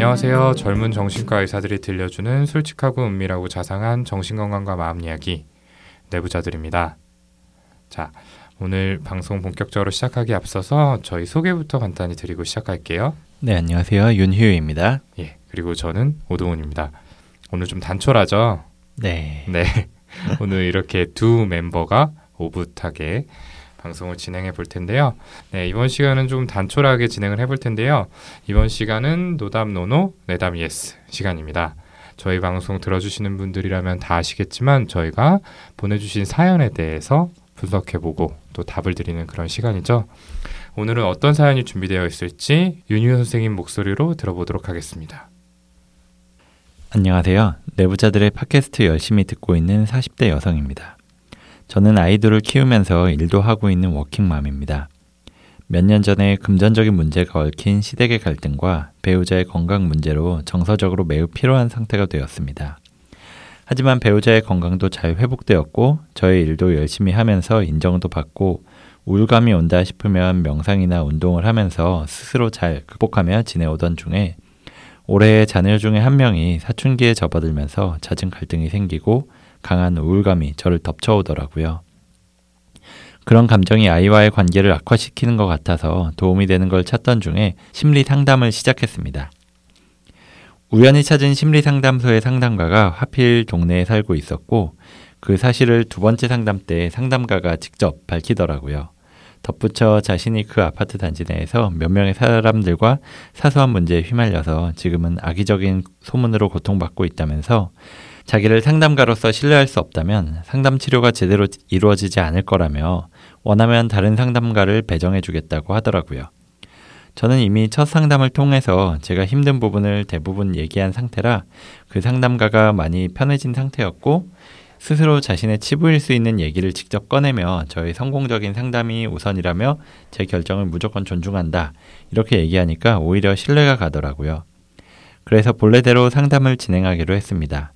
안녕하세요. 젊은 정신과 의사들이 들려주는 솔직하고 은밀하고 자상한 정신건강과 마음 이야기 내부자들입니다. 자, 오늘 방송 본격적으로 시작하기 앞서서 저희 소개부터 간단히 드리고 시작할게요. 네, 안녕하세요. 윤희우입니다. 예, 그리고 저는 오동훈입니다. 오늘 좀 단촐하죠? 네. 네. 오늘 이렇게 두 멤버가 오붓하게 방송을 진행해 볼 텐데요. 네, 이번 시간은 좀 단촐하게 진행을 해볼 텐데요. 이번 시간은 노답 no no, 내담 yes 시간입니다. 저희 방송 들어주시는 분들이라면 다 아시겠지만 저희가 보내주신 사연에 대해서 분석해보고 또 답을 드리는 그런 시간이죠. 오늘은 어떤 사연이 준비되어 있을지 윤유 선생님 목소리로 들어보도록 하겠습니다. 안녕하세요. 내부자들의 팟캐스트 열심히 듣고 있는 40대 여성입니다. 저는 아이들을 키우면서 일도 하고 있는 워킹맘입니다. 몇 년 전에 금전적인 문제가 얽힌 시댁의 갈등과 배우자의 건강 문제로 정서적으로 매우 피로한 상태가 되었습니다. 하지만 배우자의 건강도 잘 회복되었고 저의 일도 열심히 하면서 인정도 받고 우울감이 온다 싶으면 명상이나 운동을 하면서 스스로 잘 극복하며 지내오던 중에 올해의 자녀 중에 한 명이 사춘기에 접어들면서 잦은 갈등이 생기고 강한 우울감이 저를 덮쳐오더라고요. 그런 감정이 아이와의 관계를 악화시키는 것 같아서 도움이 되는 걸 찾던 중에 심리 상담을 시작했습니다. 우연히 찾은 심리 상담소의 상담가가 하필 동네에 살고 있었고 그 사실을 두 번째 상담 때 상담가가 직접 밝히더라고요. 덧붙여 자신이 그 아파트 단지 내에서 몇 명의 사람들과 사소한 문제에 휘말려서 지금은 악의적인 소문으로 고통받고 있다면서 자기를 상담가로서 신뢰할 수 없다면 상담 치료가 제대로 이루어지지 않을 거라며 원하면 다른 상담가를 배정해 주겠다고 하더라고요. 저는 이미 첫 상담을 통해서 제가 힘든 부분을 대부분 얘기한 상태라 그 상담가가 많이 편해진 상태였고 스스로 자신의 치부일 수 있는 얘기를 직접 꺼내며 저의 성공적인 상담이 우선이라며 제 결정을 무조건 존중한다. 이렇게 얘기하니까 오히려 신뢰가 가더라고요. 그래서 본래대로 상담을 진행하기로 했습니다.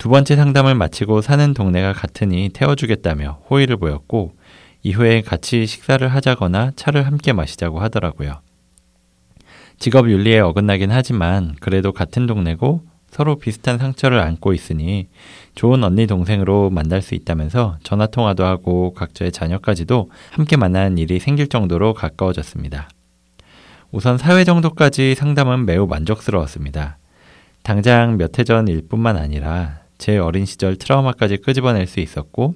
두 번째 상담을 마치고 사는 동네가 같으니 태워주겠다며 호의를 보였고 이후에 같이 식사를 하자거나 차를 함께 마시자고 하더라고요. 직업 윤리에 어긋나긴 하지만 그래도 같은 동네고 서로 비슷한 상처를 안고 있으니 좋은 언니 동생으로 만날 수 있다면서 전화 통화도 하고 각자의 자녀까지도 함께 만나는 일이 생길 정도로 가까워졌습니다. 우선 사회 정도까지 상담은 매우 만족스러웠습니다. 당장 몇 해 전 일뿐만 아니라 제 어린 시절 트라우마까지 끄집어낼 수 있었고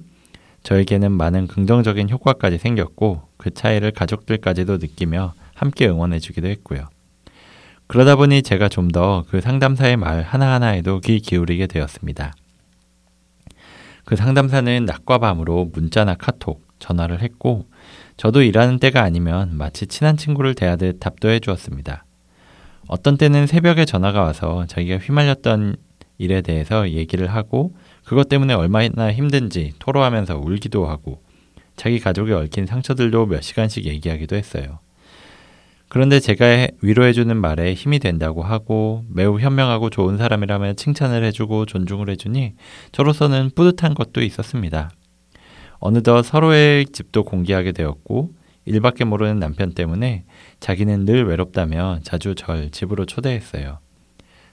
저에게는 많은 긍정적인 효과까지 생겼고 그 차이를 가족들까지도 느끼며 함께 응원해 주기도 했고요. 그러다 보니 제가 좀 더 그 상담사의 말 하나하나에도 귀 기울이게 되었습니다. 그 상담사는 낮과 밤으로 문자나 카톡, 전화를 했고 저도 일하는 때가 아니면 마치 친한 친구를 대하듯 답도 해주었습니다. 어떤 때는 새벽에 전화가 와서 자기가 휘말렸던 일에 대해서 얘기를 하고 그것 때문에 얼마나 힘든지 토로하면서 울기도 하고 자기 가족에 얽힌 상처들도 몇 시간씩 얘기하기도 했어요. 그런데 제가 위로해주는 말에 힘이 된다고 하고 매우 현명하고 좋은 사람이라면 칭찬을 해주고 존중을 해주니 저로서는 뿌듯한 것도 있었습니다. 어느덧 서로의 집도 공개하게 되었고 일밖에 모르는 남편 때문에 자기는 늘 외롭다며 자주 절 집으로 초대했어요.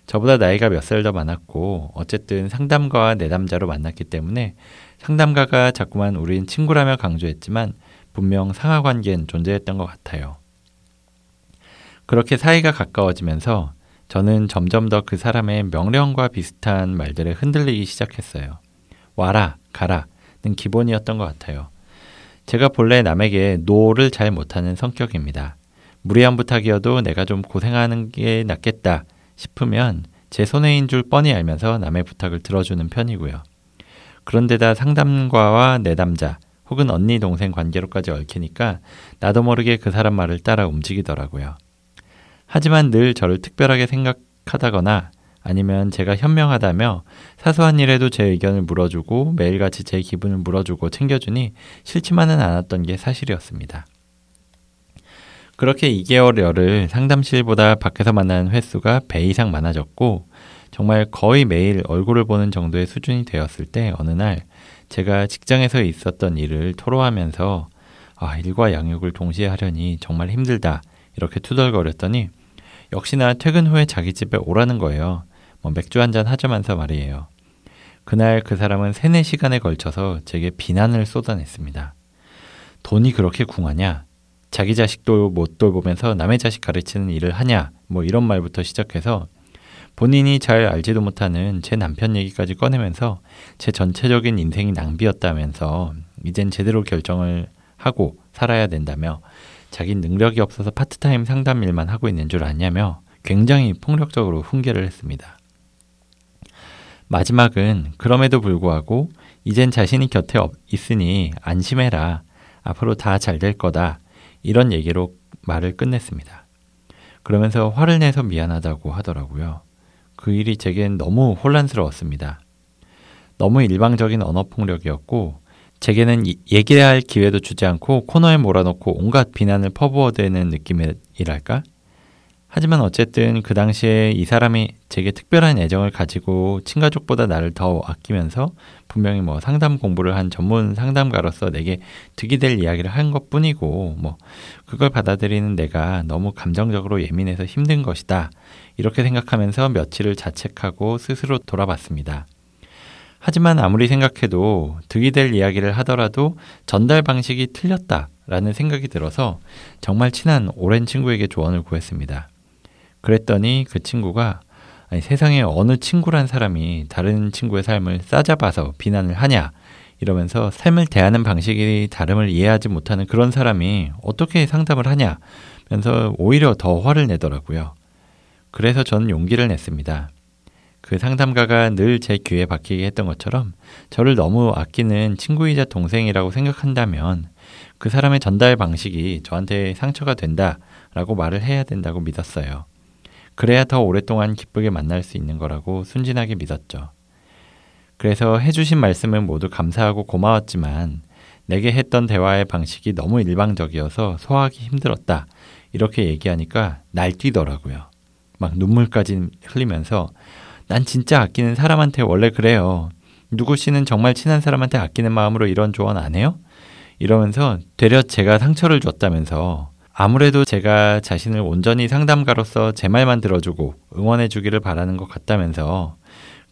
저보다 나이가 몇 살 더 많았고 어쨌든 상담가와 내담자로 만났기 때문에 상담가가 자꾸만 우린 친구라며 강조했지만 분명 상하 관계는 존재했던 것 같아요. 그렇게 사이가 가까워지면서 저는 점점 더 그 사람의 명령과 비슷한 말들에 흔들리기 시작했어요. 와라, 가라는 기본이었던 것 같아요. 제가 본래 남에게 no를 잘 못하는 성격입니다. 무리한 부탁이어도 내가 좀 고생하는 게 낫겠다 싶으면 제 손해인 줄 뻔히 알면서 남의 부탁을 들어주는 편이고요. 그런데다 상담가와 내담자 혹은 언니 동생 관계로까지 얽히니까 나도 모르게 그 사람 말을 따라 움직이더라고요. 하지만 늘 저를 특별하게 생각하다거나 아니면 제가 현명하다며 사소한 일에도 제 의견을 물어주고 매일같이 제 기분을 물어주고 챙겨주니 싫지만은 않았던 게 사실이었습니다. 그렇게 2개월여를 상담실보다 밖에서 만나는 횟수가 배 이상 많아졌고 정말 거의 매일 얼굴을 보는 정도의 수준이 되었을 때 어느 날 제가 직장에서 있었던 일을 토로하면서 아, 일과 양육을 동시에 하려니 정말 힘들다. 이렇게 투덜거렸더니 역시나 퇴근 후에 자기 집에 오라는 거예요. 뭐 맥주 한 잔 하자면서 말이에요. 그날 그 사람은 세네 시간에 걸쳐서 제게 비난을 쏟아냈습니다. 돈이 그렇게 궁하냐? 자기 자식도 못 돌보면서 남의 자식 가르치는 일을 하냐? 뭐 이런 말부터 시작해서 본인이 잘 알지도 못하는 제 남편 얘기까지 꺼내면서 제 전체적인 인생이 낭비였다면서 이젠 제대로 결정을 하고 살아야 된다며 자기 능력이 없어서 파트타임 상담 일만 하고 있는 줄 아냐며 굉장히 폭력적으로 훈계를 했습니다. 마지막은 그럼에도 불구하고 이젠 자신이 곁에 있으니 안심해라. 앞으로 다 잘 될 거다. 이런 얘기로 말을 끝냈습니다. 그러면서 화를 내서 미안하다고 하더라고요. 그 일이 제겐 너무 혼란스러웠습니다. 너무 일방적인 언어 폭력이었고 제게는 얘기해야 할 기회도 주지 않고 코너에 몰아넣고 온갖 비난을 퍼부어대는 느낌이랄까? 하지만 어쨌든 그 당시에 이 사람이 제게 특별한 애정을 가지고 친가족보다 나를 더 아끼면서 분명히 뭐 상담 공부를 한 전문 상담가로서 내게 득이 될 이야기를 한 것 뿐이고 뭐 그걸 받아들이는 내가 너무 감정적으로 예민해서 힘든 것이다. 이렇게 생각하면서 며칠을 자책하고 스스로 돌아봤습니다. 하지만 아무리 생각해도 득이 될 이야기를 하더라도 전달 방식이 틀렸다라는 생각이 들어서 정말 친한 오랜 친구에게 조언을 구했습니다. 그랬더니 그 친구가 아니, 세상에 어느 친구란 사람이 다른 친구의 삶을 싸잡아서 비난을 하냐 이러면서 삶을 대하는 방식이 다름을 이해하지 못하는 그런 사람이 어떻게 상담을 하냐 면서 오히려 더 화를 내더라고요. 그래서 저는 용기를 냈습니다. 그 상담가가 늘 제 귀에 박히게 했던 것처럼 저를 너무 아끼는 친구이자 동생이라고 생각한다면 그 사람의 전달 방식이 저한테 상처가 된다라고 말을 해야 된다고 믿었어요. 그래야 더 오랫동안 기쁘게 만날 수 있는 거라고 순진하게 믿었죠. 그래서 해주신 말씀은 모두 감사하고 고마웠지만 내게 했던 대화의 방식이 너무 일방적이어서 소화하기 힘들었다. 이렇게 얘기하니까 날뛰더라고요. 막 눈물까지 흘리면서 난 진짜 아끼는 사람한테 원래 그래요. 누구 씨는 정말 친한 사람한테 아끼는 마음으로 이런 조언 안 해요? 이러면서 되려 제가 상처를 줬다면서 아무래도 제가 자신을 온전히 상담가로서 제 말만 들어주고 응원해 주기를 바라는 것 같다면서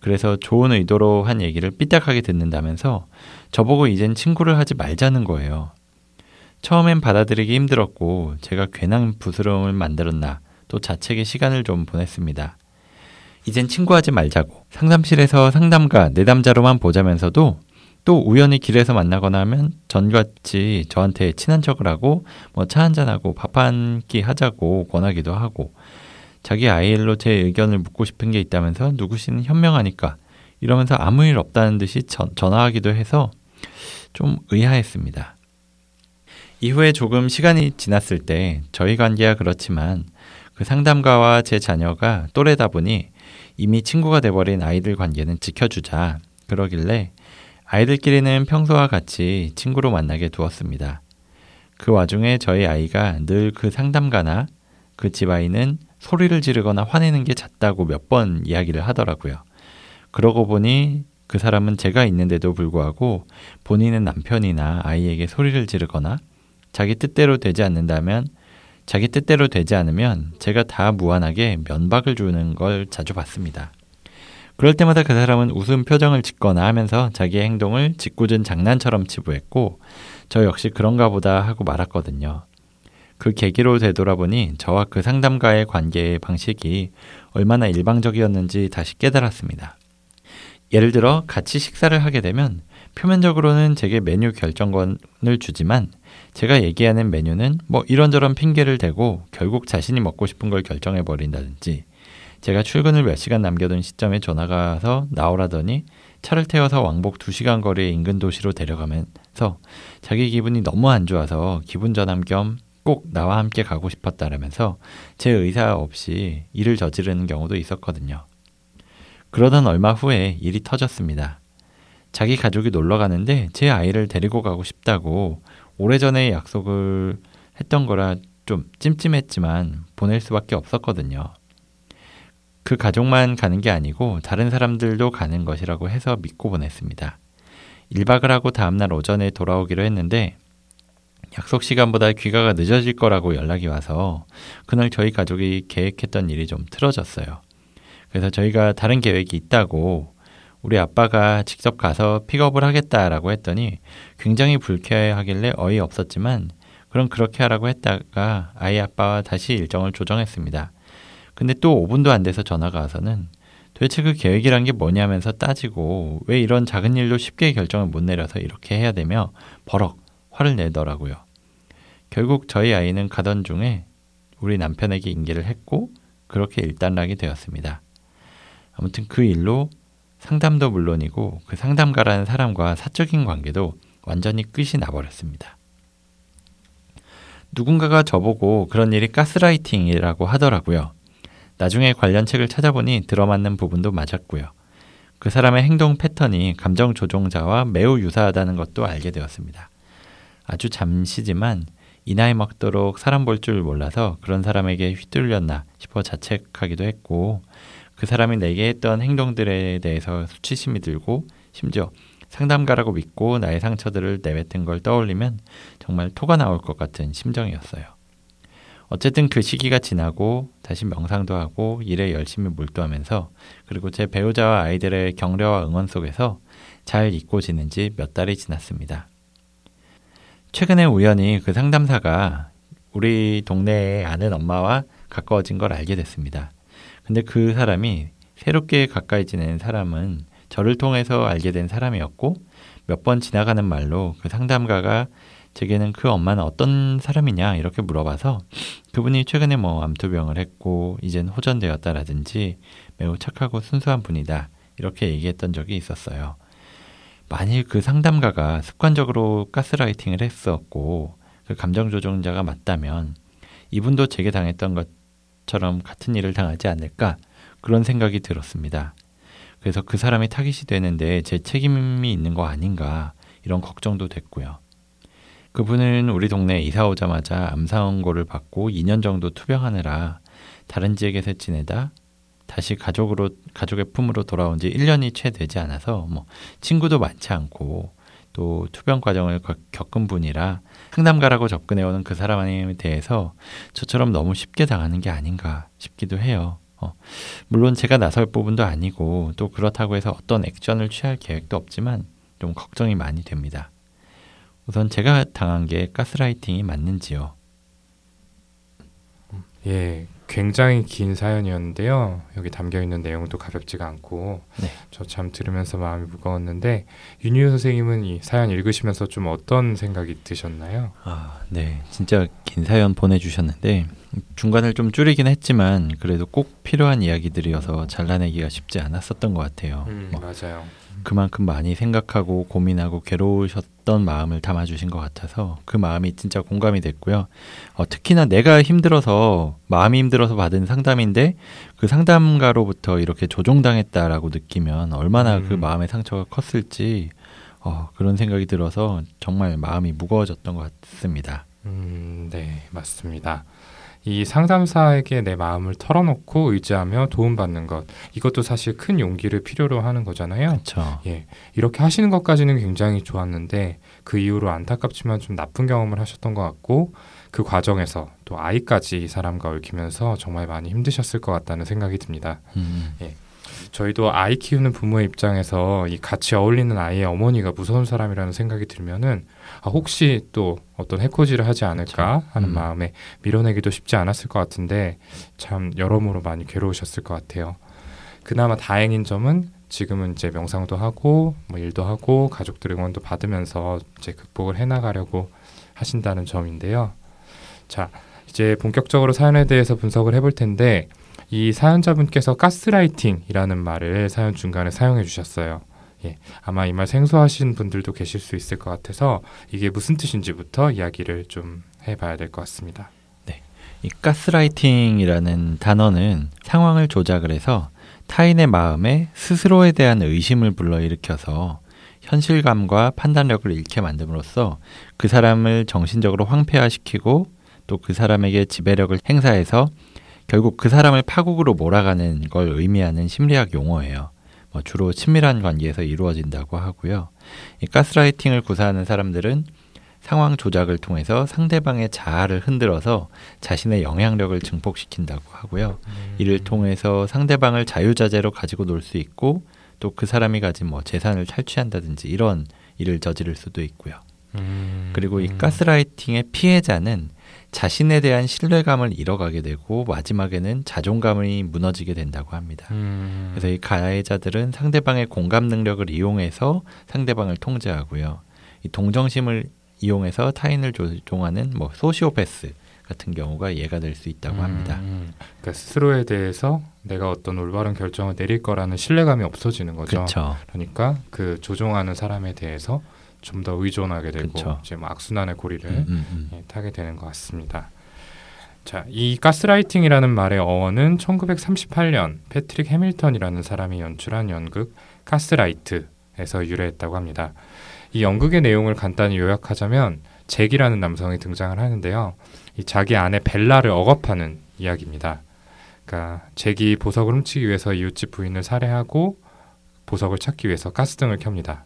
그래서 좋은 의도로 한 얘기를 삐딱하게 듣는다면서 저보고 이젠 친구를 하지 말자는 거예요. 처음엔 받아들이기 힘들었고 제가 괜한 부스러움을 만들었나 또 자책의 시간을 좀 보냈습니다. 이젠 친구하지 말자고 상담실에서 상담가 내담자로만 보자면서도 또 우연히 길에서 만나거나 하면 전같이 저한테 친한 척을 하고 뭐 차 한잔하고 밥 한 끼 하자고 권하기도 하고 자기 아이일로 제 의견을 묻고 싶은 게 있다면서 누구시는 현명하니까 이러면서 아무 일 없다는 듯이 전, 전화하기도 해서 좀 의아했습니다. 이후에 조금 시간이 지났을 때 저희 관계야 그렇지만 그 상담가와 제 자녀가 또래다 보니 이미 친구가 돼버린 아이들 관계는 지켜주자 그러길래 아이들끼리는 평소와 같이 친구로 만나게 두었습니다. 그 와중에 저희 아이가 늘 그 상담가나 그 집 아이는 소리를 지르거나 화내는 게 잦다고 몇 번 이야기를 하더라고요. 그러고 보니 그 사람은 제가 있는데도 불구하고 본인은 남편이나 아이에게 소리를 지르거나 자기 뜻대로 되지 않는다면 자기 뜻대로 되지 않으면 제가 다 무한하게 면박을 주는 걸 자주 봤습니다. 그럴 때마다 그 사람은 웃음 표정을 짓거나 하면서 자기의 행동을 짓궂은 장난처럼 치부했고 저 역시 그런가 보다 하고 말았거든요. 그 계기로 되돌아보니 저와 그 상담가의 관계의 방식이 얼마나 일방적이었는지 다시 깨달았습니다. 예를 들어 같이 식사를 하게 되면 표면적으로는 제게 메뉴 결정권을 주지만 제가 얘기하는 메뉴는 뭐 이런저런 핑계를 대고 결국 자신이 먹고 싶은 걸 결정해 버린다든지 제가 출근을 몇 시간 남겨둔 시점에 전화가 와서 나오라더니 차를 태워서 왕복 2시간 거리의 인근 도시로 데려가면서 자기 기분이 너무 안 좋아서 기분 전환 겸 꼭 나와 함께 가고 싶었다라면서 제 의사 없이 일을 저지르는 경우도 있었거든요. 그러던 얼마 후에 일이 터졌습니다. 자기 가족이 놀러 가는데 제 아이를 데리고 가고 싶다고 오래전에 약속을 했던 거라 좀 찜찜했지만 보낼 수밖에 없었거든요. 그 가족만 가는 게 아니고 다른 사람들도 가는 것이라고 해서 믿고 보냈습니다. 1박을 하고 다음날 오전에 돌아오기로 했는데 약속 시간보다 귀가가 늦어질 거라고 연락이 와서 그날 저희 가족이 계획했던 일이 좀 틀어졌어요. 그래서 저희가 다른 계획이 있다고 우리 아빠가 직접 가서 픽업을 하겠다라고 했더니 굉장히 불쾌하길래 어이없었지만 그럼 그렇게 하라고 했다가 아이 아빠와 다시 일정을 조정했습니다. 근데 또 5분도 안 돼서 전화가 와서는 도대체 그 계획이란 게 뭐냐면서 따지고 왜 이런 작은 일도 쉽게 결정을 못 내려서 이렇게 해야 되며 버럭 화를 내더라고요. 결국 저희 아이는 가던 중에 우리 남편에게 인계를 했고 그렇게 일단락이 되었습니다. 아무튼 그 일로 상담도 물론이고 그 상담가라는 사람과 사적인 관계도 완전히 끝이 나버렸습니다. 누군가가 저보고 그런 일이 가스라이팅이라고 하더라고요. 나중에 관련 책을 찾아보니 들어맞는 부분도 맞았고요. 그 사람의 행동 패턴이 감정 조종자와 매우 유사하다는 것도 알게 되었습니다. 아주 잠시지만 이 나이 먹도록 사람 볼 줄 몰라서 그런 사람에게 휘둘렸나 싶어 자책하기도 했고 그 사람이 내게 했던 행동들에 대해서 수치심이 들고 심지어 상담가라고 믿고 나의 상처들을 내뱉은 걸 떠올리면 정말 토가 나올 것 같은 심정이었어요. 어쨌든 그 시기가 지나고 다시 명상도 하고 일에 열심히 몰두하면서 그리고 제 배우자와 아이들의 격려와 응원 속에서 잘 잊고 지낸 지 몇 달이 지났습니다. 최근에 우연히 그 상담사가 우리 동네에 아는 엄마와 가까워진 걸 알게 됐습니다. 근데 그 사람이 새롭게 가까이 지낸 사람은 저를 통해서 알게 된 사람이었고 몇 번 지나가는 말로 그 상담가가 제게는 그 엄마는 어떤 사람이냐 이렇게 물어봐서 그분이 최근에 뭐 암투병을 했고 이젠 호전되었다라든지 매우 착하고 순수한 분이다 이렇게 얘기했던 적이 있었어요. 만일 그 상담가가 습관적으로 가스라이팅을 했었고 그 감정 조종자가 맞다면 이분도 제게 당했던 것처럼 같은 일을 당하지 않을까 그런 생각이 들었습니다. 그래서 그 사람이 타깃이 되는데 제 책임이 있는 거 아닌가 이런 걱정도 됐고요. 그분은 우리 동네에 이사 오자마자 암사 원고를 받고 2년 정도 투병하느라 다른 지역에서 지내다 다시 가족으로 가족의 품으로 돌아온 지 1년이 채 되지 않아서 뭐 친구도 많지 않고 또 투병 과정을 겪은 분이라 상담가라고 접근해 오는 그 사람에 대해서 저처럼 너무 쉽게 당하는 게 아닌가 싶기도 해요. 어, 물론 제가 나설 부분도 아니고 또 그렇다고 해서 어떤 액션을 취할 계획도 없지만 좀 걱정이 많이 됩니다. 우선 제가 당한 게 가스라이팅이 맞는지요? 예, 굉장히 긴 사연이었는데요. 여기 담겨 있는 내용도 가볍지가 않고 네. 저참 들으면서 마음이 무거웠는데 윤유 선생님은 이 사연 읽으시면서 좀 어떤 생각이 드셨나요? 아, 네, 진짜 긴 사연 보내주셨는데 중간을 좀 줄이긴 했지만 그래도 꼭 필요한 이야기들이어서 잘라내기가 쉽지 않았었던 것 같아요. 음, 뭐, 맞아요. 그만큼 많이 생각하고 고민하고 괴로우셨던 마음을 담아주신 것 같아서 그 마음이 진짜 공감이 됐고요. 어, 특히나 내가 힘들어서 마음이 힘들어서 받은 상담인데 그 상담가로부터 이렇게 조종당했다라고 느끼면 얼마나 그 음. 그 마음의 상처가 컸을지 어, 그런 생각이 들어서 정말 마음이 무거워졌던 것 같습니다. 음, 네, 맞습니다. 이 상담사에게 내 마음을 털어놓고 의지하며 도움받는 것 이것도 사실 큰 용기를 필요로 하는 거잖아요. 그쵸. 예, 이렇게 하시는 것까지는 굉장히 좋았는데 그 이후로 안타깝지만 좀 나쁜 경험을 하셨던 것 같고 그 과정에서 또 아이까지 이 사람과 얽히면서 정말 많이 힘드셨을 것 같다는 생각이 듭니다. 음. 예. 저희도 아이 키우는 부모의 입장에서 이 같이 어울리는 아이의 어머니가 무서운 사람이라는 생각이 들면은 아, 혹시 또 어떤 해코지를 하지 않을까 하는 음. 마음에 밀어내기도 쉽지 않았을 것 같은데 참 여러모로 많이 괴로우셨을 것 같아요. 그나마 다행인 점은 지금은 이제 명상도 하고 뭐 일도 하고 가족들 응원도 받으면서 이제 극복을 해나가려고 하신다는 점인데요. 자, 이제 본격적으로 사연에 대해서 분석을 해볼 텐데 이 사연자분께서 가스라이팅이라는 말을 사연 중간에 사용해 주셨어요. 예, 아마 이 말 생소하신 분들도 계실 수 있을 것 같아서 이게 무슨 뜻인지부터 이야기를 좀 해봐야 될 것 같습니다. 네, 이 가스라이팅이라는 단어는 상황을 조작을 해서 타인의 마음에 스스로에 대한 의심을 불러일으켜서 현실감과 판단력을 잃게 만듦으로써 그 사람을 정신적으로 황폐화시키고 또 그 사람에게 지배력을 행사해서 결국 그 사람을 파국으로 몰아가는 걸 의미하는 심리학 용어예요. 뭐 주로 친밀한 관계에서 이루어진다고 하고요. 이 가스라이팅을 구사하는 사람들은 상황 조작을 통해서 상대방의 자아를 흔들어서 자신의 영향력을 증폭시킨다고 하고요. 음. 이를 통해서 상대방을 자유자재로 가지고 놀 수 있고 또 그 사람이 가진 뭐 재산을 탈취한다든지 이런 일을 저지를 수도 있고요. 음. 그리고 이 음. 가스라이팅의 피해자는 자신에 대한 신뢰감을 잃어가게 되고 마지막에는 자존감이 무너지게 된다고 합니다. 음. 그래서 이 가해자들은 상대방의 공감 능력을 이용해서 상대방을 통제하고요. 이 동정심을 이용해서 타인을 조종하는 뭐 소시오패스 같은 경우가 예가 될 수 있다고 합니다. 음. 그러니까 스스로에 대해서 내가 어떤 올바른 결정을 내릴 거라는 신뢰감이 없어지는 거죠. 그렇죠. 그러니까 그 조종하는 사람에 대해서 좀 더 의존하게 되고 그쵸. 이제 뭐 악순환의 고리를 음, 음, 음. 예, 타게 되는 것 같습니다. 자, 이 가스라이팅이라는 말의 어원은 1938년 패트릭 해밀턴이라는 사람이 연출한 연극 가스라이트에서 유래했다고 합니다. 이 연극의 내용을 간단히 요약하자면 잭이라는 남성이 등장을 하는데요. 이 자기 아내 벨라를 억압하는 이야기입니다. 그러니까 잭이 보석을 훔치기 위해서 이웃집 부인을 살해하고 보석을 찾기 위해서 가스등을 켭니다.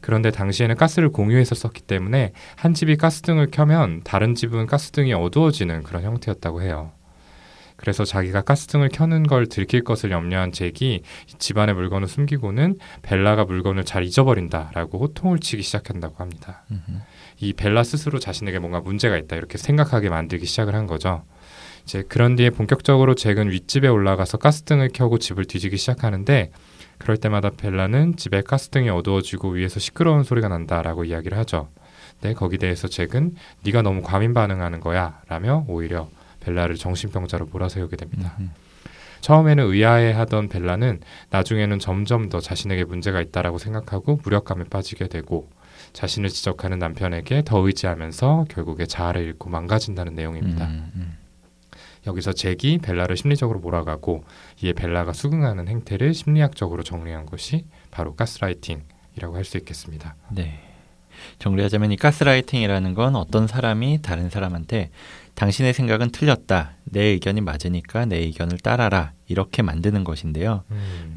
그런데 당시에는 가스를 공유해서 썼기 때문에 한 집이 가스등을 켜면 다른 집은 가스등이 어두워지는 그런 형태였다고 해요. 그래서 자기가 가스등을 켜는 걸 들킬 것을 염려한 잭이 집안의 물건을 숨기고는 벨라가 물건을 잘 잊어버린다라고 호통을 치기 시작한다고 합니다. 음, 이 벨라 스스로 자신에게 뭔가 문제가 있다 이렇게 생각하게 만들기 시작을 한 거죠. 이제 그런 뒤에 본격적으로 잭은 윗집에 올라가서 가스등을 켜고 집을 뒤지기 시작하는데 그럴 때마다 벨라는 집에 가스등이 어두워지고 위에서 시끄러운 소리가 난다라고 이야기를 하죠. 근데 거기 대해서 잭은 네가 너무 과민 반응하는 거야 라며 오히려 벨라를 정신병자로 몰아세우게 됩니다. 음, 처음에는 의아해하던 벨라는 나중에는 점점 더 자신에게 문제가 있다라고 생각하고 무력감에 빠지게 되고 자신을 지적하는 남편에게 더 의지하면서 결국에 자아를 잃고 망가진다는 내용입니다. 음, 음. 여기서 잭이 벨라를 심리적으로 몰아가고 이에 벨라가 수긍하는 행태를 심리학적으로 정리한 것이 바로 가스라이팅이라고 할 수 있겠습니다. 네. 정리하자면 이 가스라이팅이라는 건 어떤 사람이 다른 사람한테 당신의 생각은 틀렸다. 내 의견이 맞으니까 내 의견을 따라라. 이렇게 만드는 것인데요.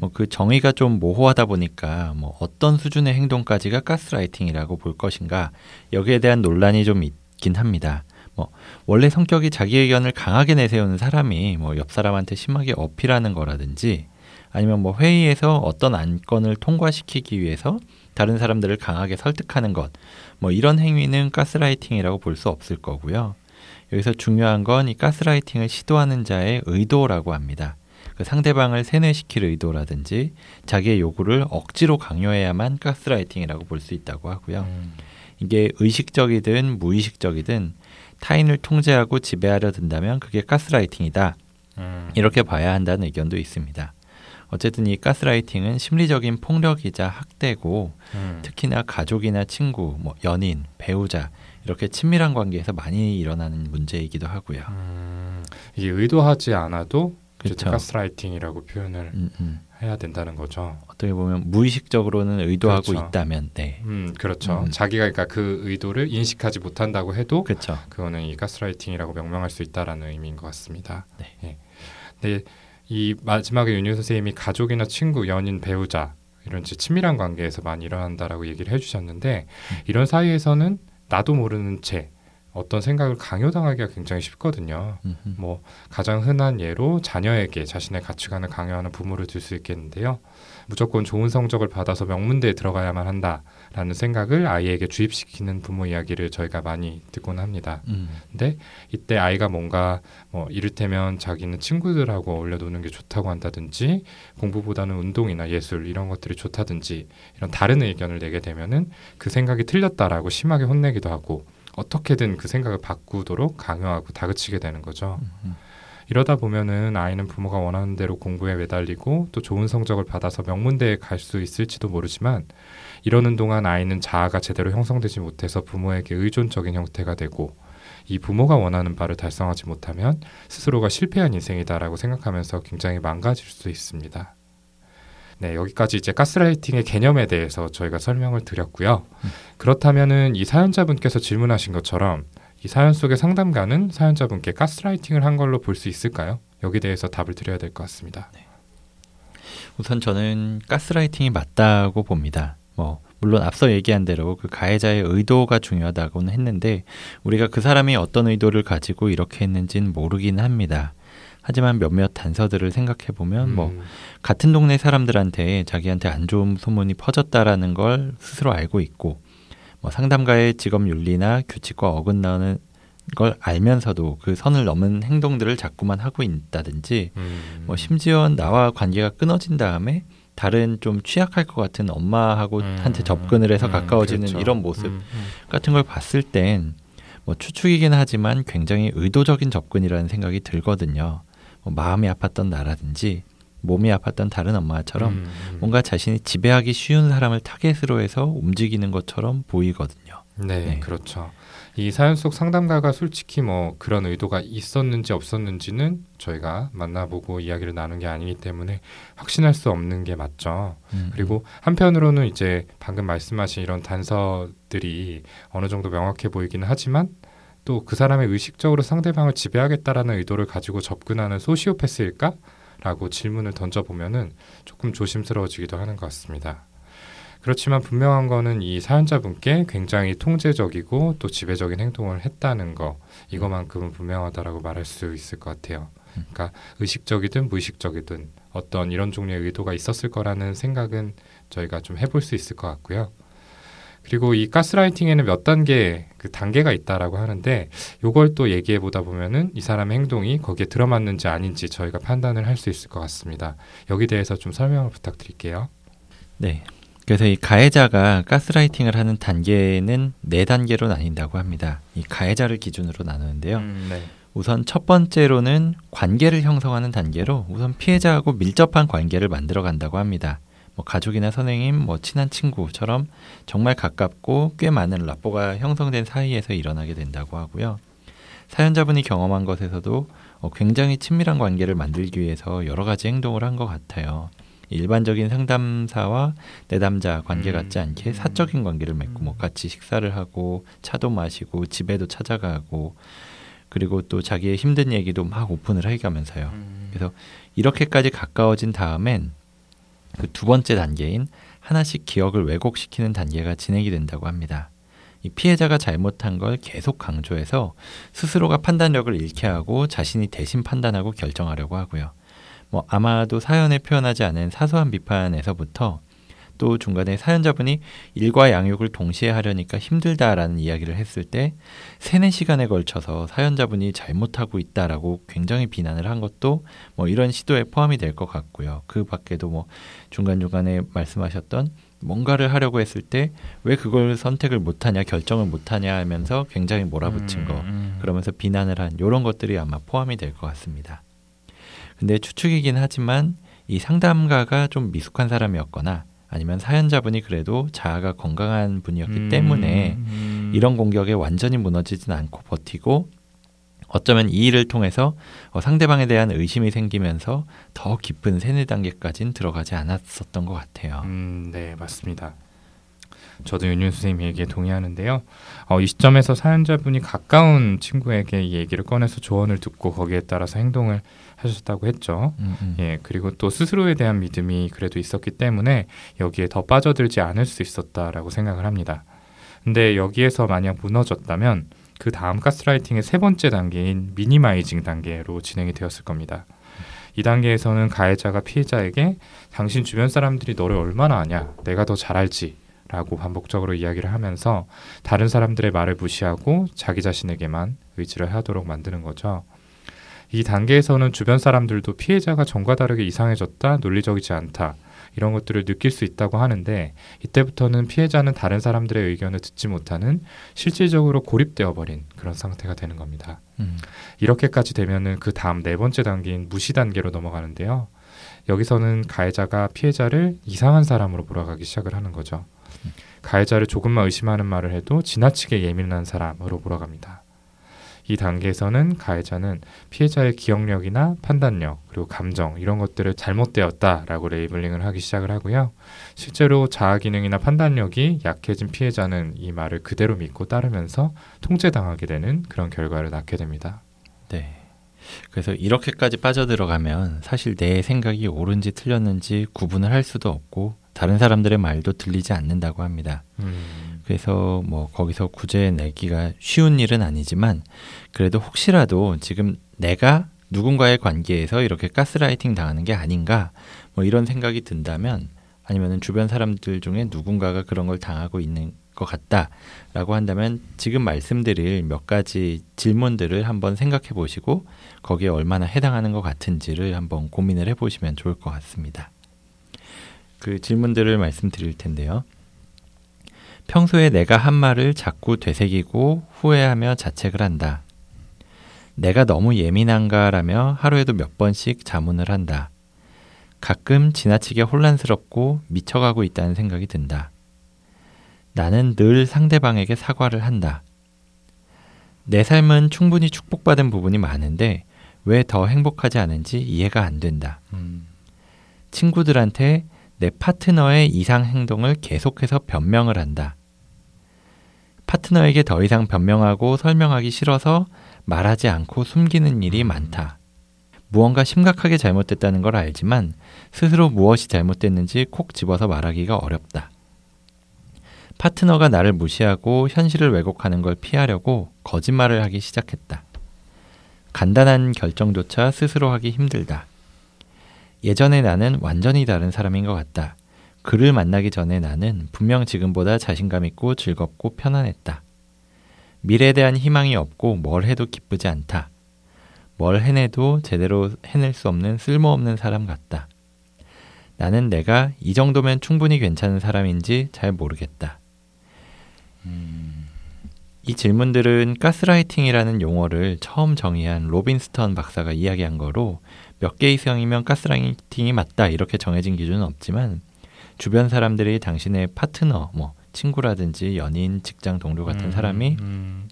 뭐그 정의가 좀 모호하다 보니까 뭐 어떤 수준의 행동까지가 가스라이팅이라고 볼 것인가 여기에 대한 논란이 좀 있긴 합니다. 뭐 원래 성격이 자기 의견을 강하게 내세우는 사람이 뭐 옆 사람한테 심하게 어필하는 거라든지 아니면 뭐 회의에서 어떤 안건을 통과시키기 위해서 다른 사람들을 강하게 설득하는 것 뭐 이런 행위는 가스라이팅이라고 볼 수 없을 거고요. 여기서 중요한 건 이 가스라이팅을 시도하는 자의 의도라고 합니다. 그 상대방을 세뇌시킬 의도라든지 자기의 요구를 억지로 강요해야만 가스라이팅이라고 볼 수 있다고 하고요. 음. 이게 의식적이든 무의식적이든 타인을 통제하고 지배하려 든다면 그게 가스라이팅이다. 음. 이렇게 봐야 한다는 의견도 있습니다. 어쨌든 이 가스라이팅은 심리적인 폭력이자 학대고 음. 특히나 가족이나 친구, 뭐 연인, 배우자 이렇게 친밀한 관계에서 많이 일어나는 문제이기도 하고요. 음. 이게 의도하지 않아도. 가스라이팅이라고 표현을 음, 음. 해야 된다는 거죠. 어떻게 보면 무의식적으로는 의도하고 그렇죠. 있다면, 네, 음, 그렇죠. 음. 자기가 그러니까 그 의도를 인식하지 못한다고 해도 그렇죠. 그거는 이 가스라이팅이라고 명명할 수 있다라는 의미인 것 같습니다. 네. 예. 근데 이 마지막에 윤유 선생님이 가족이나 친구, 연인, 배우자 이런 친밀한 관계에서 많이 일어난다라고 얘기를 해주셨는데 음. 이런 사이에서는 나도 모르는 채 어떤 생각을 강요당하기가 굉장히 쉽거든요. 음, 음. 뭐 가장 흔한 예로 자녀에게 자신의 가치관을 강요하는 부모를 들 수 있겠는데요. 무조건 좋은 성적을 받아서 명문대에 들어가야만 한다라는 생각을 아이에게 주입시키는 부모 이야기를 저희가 많이 듣곤 합니다. 음, 근데 이때 아이가 뭔가 뭐 이를테면 자기는 친구들하고 어울려 노는 게 좋다고 한다든지 공부보다는 운동이나 예술 이런 것들이 좋다든지 이런 다른 의견을 내게 되면은 그 생각이 틀렸다라고 심하게 혼내기도 하고 어떻게든 그 생각을 바꾸도록 강요하고 다그치게 되는 거죠. 음. 이러다 보면은 아이는 부모가 원하는 대로 공부에 매달리고 또 좋은 성적을 받아서 명문대에 갈 수 있을지도 모르지만 이러는 동안 아이는 자아가 제대로 형성되지 못해서 부모에게 의존적인 형태가 되고 이 부모가 원하는 바를 달성하지 못하면 스스로가 실패한 인생이다라고 생각하면서 굉장히 망가질 수 있습니다. 네, 여기까지 이제 가스라이팅의 개념에 대해서 저희가 설명을 드렸고요. 그렇다면은 이 사연자분께서 질문하신 것처럼 이 사연 속의 상담가는 사연자분께 가스라이팅을 한 걸로 볼 수 있을까요? 여기 대해서 답을 드려야 될 것 같습니다. 우선 저는 가스라이팅이 맞다고 봅니다. 뭐 물론 앞서 얘기한 대로 그 가해자의 의도가 중요하다고는 했는데 우리가 그 사람이 어떤 의도를 가지고 이렇게 했는지는 모르긴 합니다. 하지만 몇몇 단서들을 생각해 보면 뭐 음. 같은 동네 사람들한테 자기한테 안 좋은 소문이 퍼졌다라는 걸 스스로 알고 있고 뭐 상담가의 직업 윤리나 규칙과 어긋나는 걸 알면서도 그 선을 넘은 행동들을 자꾸만 하고 있다든지 음. 뭐 심지어 나와 관계가 끊어진 다음에 다른 좀 취약할 것 같은 엄마하고 음. 한테 접근을 해서 음, 가까워지는 그렇죠. 이런 모습 음, 음. 같은 걸 봤을 땐 뭐 추측이긴 하지만 굉장히 의도적인 접근이라는 생각이 들거든요. 뭐 마음이 아팠던 나라든지 몸이 아팠던 다른 엄마처럼 음, 음. 뭔가 자신이 지배하기 쉬운 사람을 타겟으로 해서 움직이는 것처럼 보이거든요. 네, 네. 그렇죠. 이 사연 속 상담가가 솔직히 뭐 그런 의도가 있었는지 없었는지는 저희가 만나보고 이야기를 나눈 게 아니기 때문에 확신할 수 없는 게 맞죠. 음, 그리고 한편으로는 이제 방금 말씀하신 이런 단서들이 어느 정도 명확해 보이기는 하지만 또 그 사람의 의식적으로 상대방을 지배하겠다라는 의도를 가지고 접근하는 소시오패스일까? 라고 질문을 던져보면은 조금 조심스러워지기도 하는 것 같습니다. 그렇지만 분명한 거는 이 사연자분께 굉장히 통제적이고 또 지배적인 행동을 했다는 거 이거만큼은 분명하다라고 말할 수 있을 것 같아요. 그러니까 의식적이든 무의식적이든 어떤 이런 종류의 의도가 있었을 거라는 생각은 저희가 좀 해볼 수 있을 것 같고요. 그리고 이 가스라이팅에는 몇 단계 그 단계가 있다라고 하는데 요걸 또 얘기해 보다 보면은 이 사람의 행동이 거기에 들어맞는지 아닌지 저희가 판단을 할 수 있을 것 같습니다. 여기 대해서 좀 설명을 부탁드릴게요. 네. 그래서 이 가해자가 가스라이팅을 하는 단계는 네 단계로 나뉜다고 합니다. 이 가해자를 기준으로 나누는데요. 음, 네. 우선 첫 번째로는 관계를 형성하는 단계로 우선 피해자하고 밀접한 관계를 만들어 간다고 합니다. 뭐 가족이나 선생님, 뭐 친한 친구처럼 정말 가깝고 꽤 많은 라뽀가 형성된 사이에서 일어나게 된다고 하고요. 사연자분이 경험한 것에서도 어, 굉장히 친밀한 관계를 만들기 위해서 여러 가지 행동을 한 것 같아요. 일반적인 상담사와 내담자 관계 음. 같지 않게 사적인 관계를 맺고 뭐 같이 식사를 하고 차도 마시고 집에도 찾아가고 그리고 또 자기의 힘든 얘기도 막 오픈을 해가면서요. 그래서 이렇게까지 가까워진 다음엔 그 두 번째 단계인 하나씩 기억을 왜곡시키는 단계가 진행이 된다고 합니다. 이 피해자가 잘못한 걸 계속 강조해서 스스로가 판단력을 잃게 하고 자신이 대신 판단하고 결정하려고 하고요. 뭐 아마도 사연에 표현하지 않은 사소한 비판에서부터 또 중간에 사연자분이 일과 양육을 동시에 하려니까 힘들다라는 이야기를 했을 때 세네 시간에 걸쳐서 사연자분이 잘못하고 있다라고 굉장히 비난을 한 것도 뭐 이런 시도에 포함이 될 것 같고요. 그 밖에도 뭐 중간중간에 말씀하셨던 뭔가를 하려고 했을 때 왜 그걸 선택을 못하냐 결정을 못하냐 하면서 굉장히 몰아붙인 거 음, 그러면서 비난을 한 이런 것들이 아마 포함이 될 것 같습니다. 근데 추측이긴 하지만 이 상담가가 좀 미숙한 사람이었거나 아니면 사연자분이 그래도 자아가 건강한 분이었기 음, 때문에 음. 이런 공격에 완전히 무너지진 않고 버티고 어쩌면 이 일을 통해서 어, 상대방에 대한 의심이 생기면서 더 깊은 세뇌 단계까지는 들어가지 않았었던 것 같아요. 음, 네, 맞습니다. 저도 윤윤 선생님 얘기에 동의하는데요. 어, 이 시점에서 사연자분이 가까운 친구에게 이 얘기를 꺼내서 조언을 듣고 거기에 따라서 행동을 하셨다고 했죠. 음, 음. 예, 그리고 또 스스로에 대한 믿음이 그래도 있었기 때문에 여기에 더 빠져들지 않을 수 있었다라고 생각을 합니다. 근데 여기에서 만약 무너졌다면 그 다음 가스라이팅의 세 번째 단계인 미니마이징 단계로 진행이 되었을 겁니다. 이 단계에서는 가해자가 피해자에게 당신 주변 사람들이 너를 얼마나 아냐, 내가 더 잘 알지. 라고 반복적으로 이야기를 하면서 다른 사람들의 말을 무시하고 자기 자신에게만 의지를 하도록 만드는 거죠. 이 단계에서는 주변 사람들도 피해자가 전과 다르게 이상해졌다, 논리적이지 않다, 이런 것들을 느낄 수 있다고 하는데 이때부터는 피해자는 다른 사람들의 의견을 듣지 못하는 실질적으로 고립되어 버린 그런 상태가 되는 겁니다. 음. 이렇게까지 되면은 그 다음 네 번째 단계인 무시 단계로 넘어가는데요. 여기서는 가해자가 피해자를 이상한 사람으로 몰아가기 시작을 하는 거죠. 가해자를 조금만 의심하는 말을 해도 지나치게 예민한 사람으로 몰아갑니다. 이 단계에서는 가해자는 피해자의 기억력이나 판단력 그리고 감정 이런 것들을 잘못되었다라고 레이블링을 하기 시작을 하고요. 실제로 자아 기능이나 판단력이 약해진 피해자는 이 말을 그대로 믿고 따르면서 통제당하게 되는 그런 결과를 낳게 됩니다. 네. 그래서 이렇게까지 빠져들어가면 사실 내 생각이 옳은지 틀렸는지 구분을 할 수도 없고 다른 사람들의 말도 들리지 않는다고 합니다. 음. 그래서 뭐 거기서 구제 내기가 쉬운 일은 아니지만 그래도 혹시라도 지금 내가 누군가의 관계에서 이렇게 가스라이팅 당하는 게 아닌가 뭐 이런 생각이 든다면 아니면은 주변 사람들 중에 누군가가 그런 걸 당하고 있는 것 같다라고 한다면 지금 말씀드릴 몇 가지 질문들을 한번 생각해 보시고 거기에 얼마나 해당하는 것 같은지를 한번 고민을 해 보시면 좋을 것 같습니다. 그 질문들을 말씀드릴 텐데요. 평소에 내가 한 말을 자꾸 되새기고 후회하며 자책을 한다. 내가 너무 예민한가라며 하루에도 몇 번씩 자문을 한다. 가끔 지나치게 혼란스럽고 미쳐가고 있다는 생각이 든다. 나는 늘 상대방에게 사과를 한다. 내 삶은 충분히 축복받은 부분이 많은데 왜 더 행복하지 않은지 이해가 안 된다. 음. 친구들한테 내 파트너의 이상 행동을 계속해서 변명을 한다. 파트너에게 더 이상 변명하고 설명하기 싫어서 말하지 않고 숨기는 일이 많다. 무언가 심각하게 잘못됐다는 걸 알지만 스스로 무엇이 잘못됐는지 콕 집어서 말하기가 어렵다. 파트너가 나를 무시하고 현실을 왜곡하는 걸 피하려고 거짓말을 하기 시작했다. 간단한 결정조차 스스로 하기 힘들다. 예전에 나는 완전히 다른 사람인 것 같다. 그를 만나기 전에 나는 분명 지금보다 자신감 있고 즐겁고 편안했다. 미래에 대한 희망이 없고 뭘 해도 기쁘지 않다. 뭘 해내도 제대로 해낼 수 없는 쓸모없는 사람 같다. 나는 내가 이 정도면 충분히 괜찮은 사람인지 잘 모르겠다. 음, 이 질문들은 가스라이팅이라는 용어를 처음 정의한 로빈 스턴 박사가 이야기한 거로 몇 개 이상이면 가스라이팅이 맞다 이렇게 정해진 기준은 없지만 주변 사람들이 당신의 파트너, 뭐 친구라든지 연인, 직장 동료 같은 음, 사람이 음.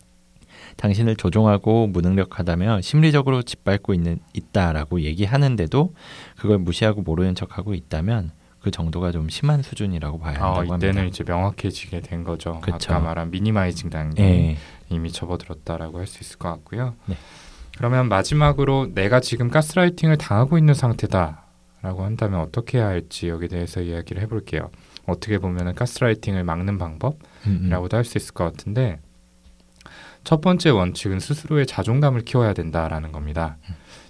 당신을 조종하고 무능력하다며 심리적으로 짓밟고 있는 있다라고 얘기하는데도 그걸 무시하고 모르는 척하고 있다면 그 정도가 좀 심한 수준이라고 봐야 아, 한다고 이때는 합니다. 이제 명확해지게 된 거죠. 그쵸. 아까 말한 미니마이징 단계 예. 이미 접어들었다라고 할 수 있을 것 같고요. 네. 그러면 마지막으로 내가 지금 가스라이팅을 당하고 있는 상태다라고 한다면 어떻게 해야 할지 여기에 대해서 이야기를 해볼게요. 어떻게 보면은 가스라이팅을 막는 방법이라고도 음, 음. 할수 있을 것 같은데 첫 번째 원칙은 스스로의 자존감을 키워야 된다라는 겁니다.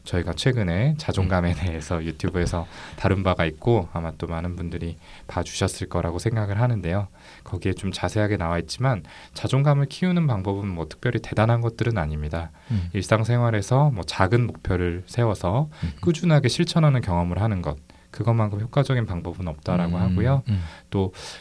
저희가 최근에 자존감에 대해서 유튜브에서 다룬 바가 있고 아마 또 많은 분들이 봐주셨을 거라고 생각을 하는데요. 거기에 좀 자세하게 나와 있지만 자존감을 키우는 방법은 뭐 특별히 대단한 것들은 아닙니다. 음. 일상생활에서 뭐 작은 목표를 세워서 음. 꾸준하게 실천하는 경험을 하는 것 그것만큼 효과적인 방법은 없다라고 음, 하고요. 음.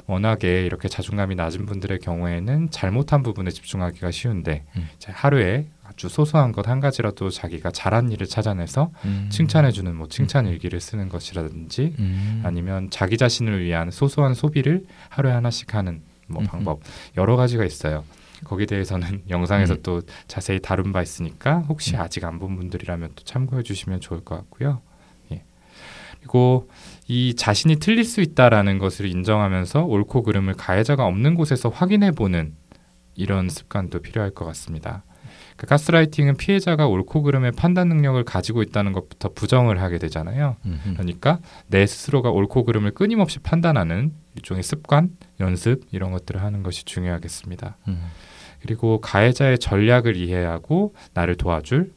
워낙에 이렇게 자존감이 낮은 분들의 경우에는 잘못한 부분에 집중하기가 쉬운데 음. 하루에 아주 소소한 것 한 가지라도 자기가 잘한 일을 찾아내서 음. 칭찬해주는 뭐 칭찬 일기를 쓰는 것이라든지 음. 아니면 자기 자신을 위한 소소한 소비를 하루에 하나씩 하는 뭐. 방법 여러 가지가 있어요. 거기에 대해서는 영상에서 음. 또 자세히 다룬 바 있으니까 혹시 음. 아직 안 본 분들이라면 또 참고해 주시면 좋을 것 같고요. 예. 그리고 이 자신이 틀릴 수 있다라는 것을 인정하면서 옳고 그름을 가해자가 없는 곳에서 확인해 보는 이런 습관도 필요할 것 같습니다. 그 가스라이팅은 피해자가 옳고 그름의 판단 능력을 가지고 있다는 것부터 부정을 하게 되잖아요. 음, 음. 그러니까 내 스스로가 옳고 그름을 끊임없이 판단하는 일종의 습관, 연습 이런 것들을 하는 것이 중요하겠습니다. 음. 그리고 가해자의 전략을 이해하고 나를 도와줄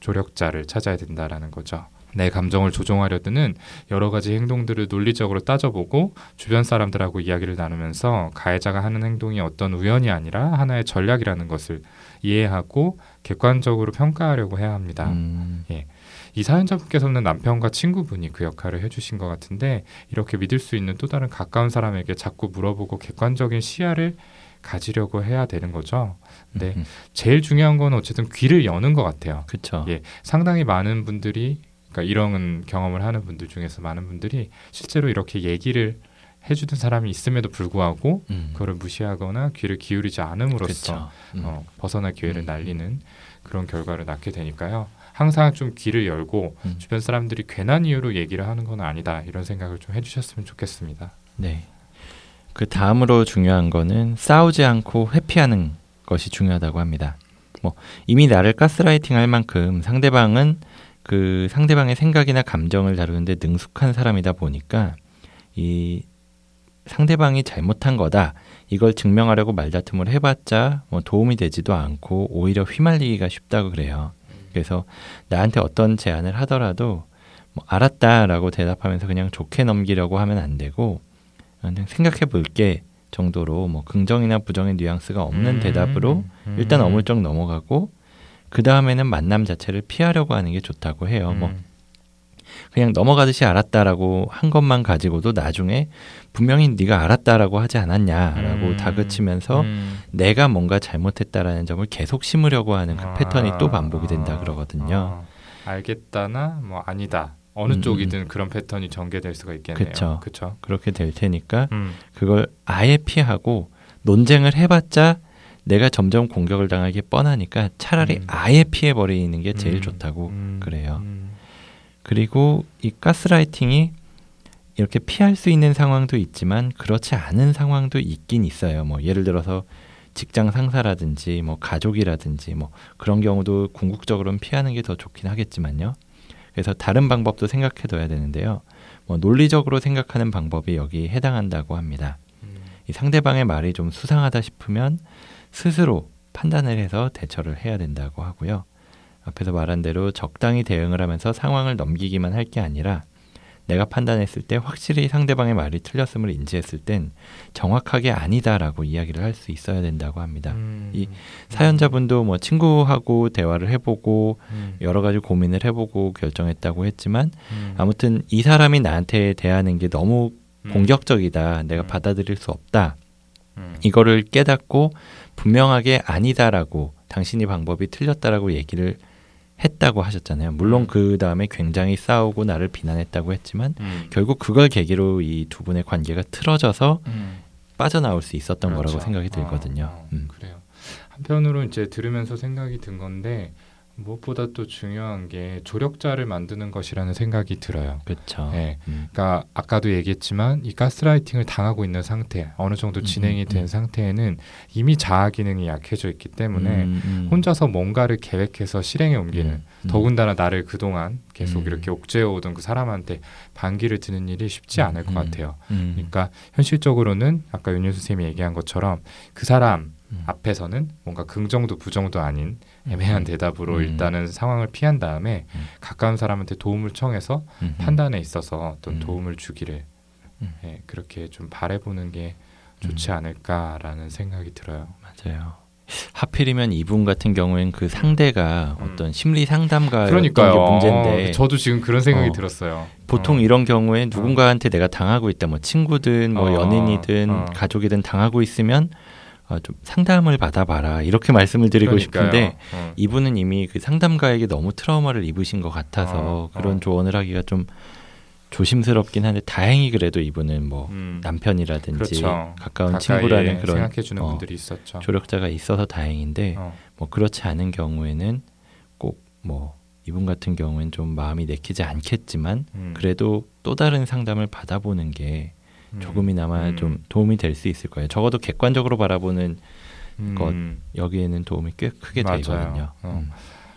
조력자를 찾아야 된다라는 거죠. 내 감정을 조종하려 드는 여러 가지 행동들을 논리적으로 따져보고 주변 사람들하고 이야기를 나누면서 가해자가 하는 행동이 어떤 우연이 아니라 하나의 전략이라는 것을 이해하고 객관적으로 평가하려고 해야 합니다. 음. 이 사연자분께서는 남편과 친구분이 그 역할을 해주신 것 같은데 이렇게 믿을 수 있는 또 다른 가까운 사람에게 자꾸 물어보고 객관적인 시야를 가지려고 해야 되는 거죠. 네. 음. 제일 중요한 건 어쨌든 귀를 여는 것 같아요. 그렇죠. 예, 상당히 많은 분들이 그러니까 이런 경험을 하는 분들 중에서 많은 분들이 실제로 이렇게 얘기를 해주는 사람이 있음에도 불구하고 음. 그거를 무시하거나 귀를 기울이지 않음으로써 그쵸. 음. 어, 벗어날 기회를 음. 날리는 그런 결과를 낳게 되니까요. 항상 좀 귀를 열고 음. 주변 사람들이 괜한 이유로 얘기를 하는 건 아니다 이런 생각을 좀 해주셨으면 좋겠습니다. 네. 그 다음으로 중요한 거는 싸우지 않고 회피하는 것이 중요하다고 합니다. 뭐 이미 나를 가스라이팅 할 만큼 상대방은 그 상대방의 생각이나 감정을 다루는데 능숙한 사람이다 보니까 이 상대방이 잘못한 거다. 이걸 증명하려고 말다툼을 해봤자 뭐 도움이 되지도 않고 오히려 휘말리기가 쉽다고 그래요. 그래서 나한테 어떤 제안을 하더라도 뭐 알았다라고 대답하면서 그냥 좋게 넘기려고 하면 안 되고 그냥 생각해 볼게 정도로 뭐 긍정이나 부정의 뉘앙스가 없는 음, 대답으로 음. 일단 어물쩍 넘어가고 그 다음에는 만남 자체를 피하려고 하는 게 좋다고 해요. 뭐 음. 그냥 넘어가듯이 알았다라고 한 것만 가지고도 나중에 분명히 네가 알았다라고 하지 않았냐라고 음. 다그치면서 음. 내가 뭔가 잘못했다라는 점을 계속 심으려고 하는 그 아, 패턴이 또 반복이 된다 아, 그러거든요. 아, 알겠다나 뭐 아니다. 어느 음, 쪽이든 그런 패턴이 전개될 수가 있겠네요. 그렇죠. 그렇게 될 테니까 음. 그걸 아예 피하고 논쟁을 해봤자 내가 점점 공격을 당하기 뻔하니까 차라리 음. 아예 피해 버리는 게 제일 음. 좋다고 음. 그래요. 음. 그리고 이 가스라이팅이 이렇게 피할 수 있는 상황도 있지만 그렇지 않은 상황도 있긴 있어요. 뭐 예를 들어서 직장 상사라든지 뭐 가족이라든지 뭐 그런 경우도 궁극적으로는 피하는 게 더 좋긴 하겠지만요. 그래서 다른 방법도 생각해 둬야 되는데요. 뭐 논리적으로 생각하는 방법이 여기 해당한다고 합니다. 음. 이 상대방의 말이 좀 수상하다 싶으면 스스로 판단을 해서 대처를 해야 된다고 하고요. 앞에서 말한 대로 적당히 대응을 하면서 상황을 넘기기만 할 게 아니라 내가 판단했을 때 확실히 상대방의 말이 틀렸음을 인지했을 땐 정확하게 아니다라고 이야기를 할 수 있어야 된다고 합니다. 음. 이 사연자분도 뭐 친구하고 대화를 해보고 음. 여러 가지 고민을 해보고 결정했다고 했지만 음. 아무튼 이 사람이 나한테 대하는 게 너무 음. 공격적이다. 내가 음. 받아들일 수 없다. 음. 이거를 깨닫고 분명하게 아니다라고 당신이 방법이 틀렸다라고 얘기를 했다고 하셨잖아요. 물론 음. 그 다음에 굉장히 싸우고 나를 비난했다고 했지만 음. 결국 그걸 계기로 이 두 분의 관계가 틀어져서 음. 빠져나올 수 있었던 그렇죠. 거라고 생각이 들거든요. 어, 어, 음. 그래요. 한편으로 이제 들으면서 생각이 든 건데 무엇보다 또 중요한 게 조력자를 만드는 것이라는 생각이 들어요. 그렇죠. 네. 음. 그러니까 아까도 얘기했지만 이 가스라이팅을 당하고 있는 상태, 어느 정도 음, 진행이 음, 된 음. 상태에는 이미 자아 기능이 약해져 있기 때문에 음, 음. 혼자서 뭔가를 계획해서 실행에 옮기는. 더군다나 나를 그동안 계속 음. 이렇게 옥죄어 오던 그 사람한테 반기를 드는 일이 쉽지 않을 것 음. 같아요. 음. 그러니까 현실적으로는 아까 윤유 선생님이 얘기한 것처럼 그 사람 음. 앞에서는 뭔가 긍정도 부정도 아닌 애매한 음. 대답으로 음. 일단은 상황을 피한 다음에 음. 가까운 사람한테 도움을 청해서 음. 판단에 있어서 어떤 음. 도움을 주기를 음. 예, 그렇게 좀 바래보는 게 좋지 음. 않을까라는 생각이 들어요. 맞아요. 하필이면 이분 같은 경우엔 그 상대가 음. 어떤 심리 상담가였던 그러니까요. 게 문제인데 저도 지금 그런 생각이 어. 들었어요. 보통 어. 이런 경우에 누군가한테 내가 당하고 있다, 뭐 친구든 뭐 어, 연인이든 어. 가족이든 당하고 있으면 어, 좀 상담을 받아봐라 이렇게 말씀을 드리고 그러니까요. 싶은데 어. 이분은 이미 그 상담가에게 너무 트라우마를 입으신 것 같아서 어, 그런 어. 조언을 하기가 좀 조심스럽긴 한데 다행히 그래도 이분은 뭐 음. 남편이라든지 그렇죠. 가까운 친구라는 그런 생각해주는 어, 분들이 있었죠. 조력자가 있어서 다행인데 어. 뭐 그렇지 않은 경우에는 꼭 뭐 이분 같은 경우엔 좀 마음이 내키지 않겠지만 음. 그래도 또 다른 상담을 받아보는 게 음. 조금이나마 음. 좀 도움이 될 수 있을 거예요. 적어도 객관적으로 바라보는 것 음. 여기에는 도움이 꽤 크게 맞아요. 되거든요. 어. 음.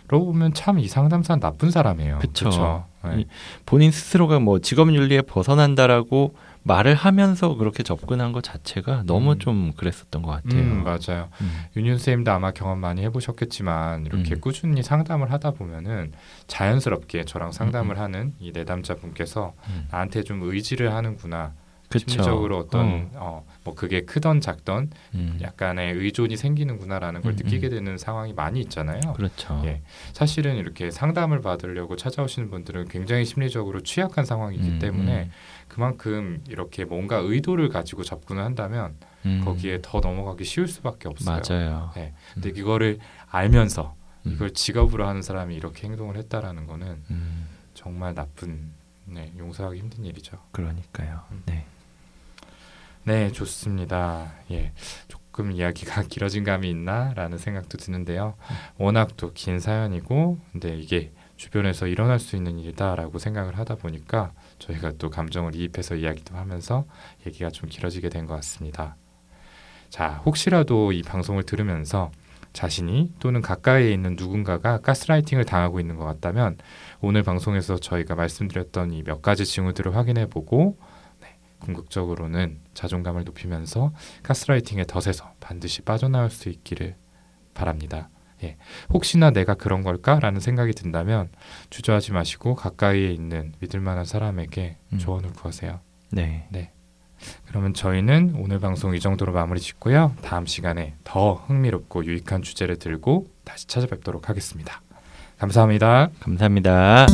그러고 보면 참 이 상담사는 나쁜 사람이에요. 그쵸? 네. 이- 본인 스스로가 뭐 직업 윤리에 벗어난다라고 말을 하면서 그렇게 접근한 것 자체가 너무 음. 좀 그랬었던 것 같아요. 음, 맞아요. 음. 윤윤 쌤도 아마 경험 많이 해보셨겠지만 이렇게 음. 꾸준히 상담을 하다 보면은 자연스럽게 저랑 상담을 음, 하는 이 내담자분께서 음. 나한테 좀 의지를 하는구나. 그쵸. 심리적으로 어떤 어, 뭐 그게 크던 작던 음. 약간의 의존이 생기는구나라는 걸 음, 느끼게 음. 되는 상황이 많이 있잖아요. 그렇죠. 예. 사실은 이렇게 상담을 받으려고 찾아오시는 분들은 굉장히 심리적으로 취약한 상황이기 음, 때문에 음. 그만큼 이렇게 뭔가 의도를 가지고 접근을 한다면 음. 거기에 더 넘어가기 쉬울 수밖에 없어요. 맞아요. 네. 근데 이거를 알면서 음. 이걸 직업으로 하는 사람이 이렇게 행동을 했다라는 거는 음. 정말 나쁜 네, 용서하기 힘든 일이죠. 그러니까요. 음. 네. 네, 좋습니다. 예. 조금 이야기가 길어진 감이 있나라는 생각도 드는데요. 워낙 또 긴 사연이고 근데 이게 주변에서 일어날 수 있는 일이다라고 생각을 하다 보니까 저희가 또 감정을 이입해서 이야기도 하면서 얘기가 좀 길어지게 된 것 같습니다. 자, 혹시라도 이 방송을 들으면서 자신이 또는 가까이에 있는 누군가가 가스라이팅을 당하고 있는 것 같다면 오늘 방송에서 저희가 말씀드렸던 이 몇 가지 징후들을 확인해 보고 네, 궁극적으로는 자존감을 높이면서 가스라이팅의 덫에서 반드시 빠져나올 수 있기를 바랍니다. 예. 혹시나 내가 그런 걸까라는 생각이 든다면 주저하지 마시고 가까이에 있는 믿을 만한 사람에게 음. 조언을 구하세요. 네. 그러면 저희는 오늘 방송 이 정도로 마무리 짓고요. 다음 시간에 더 흥미롭고 유익한 주제를 들고 다시 찾아뵙도록 하겠습니다. 감사합니다. 감사합니다.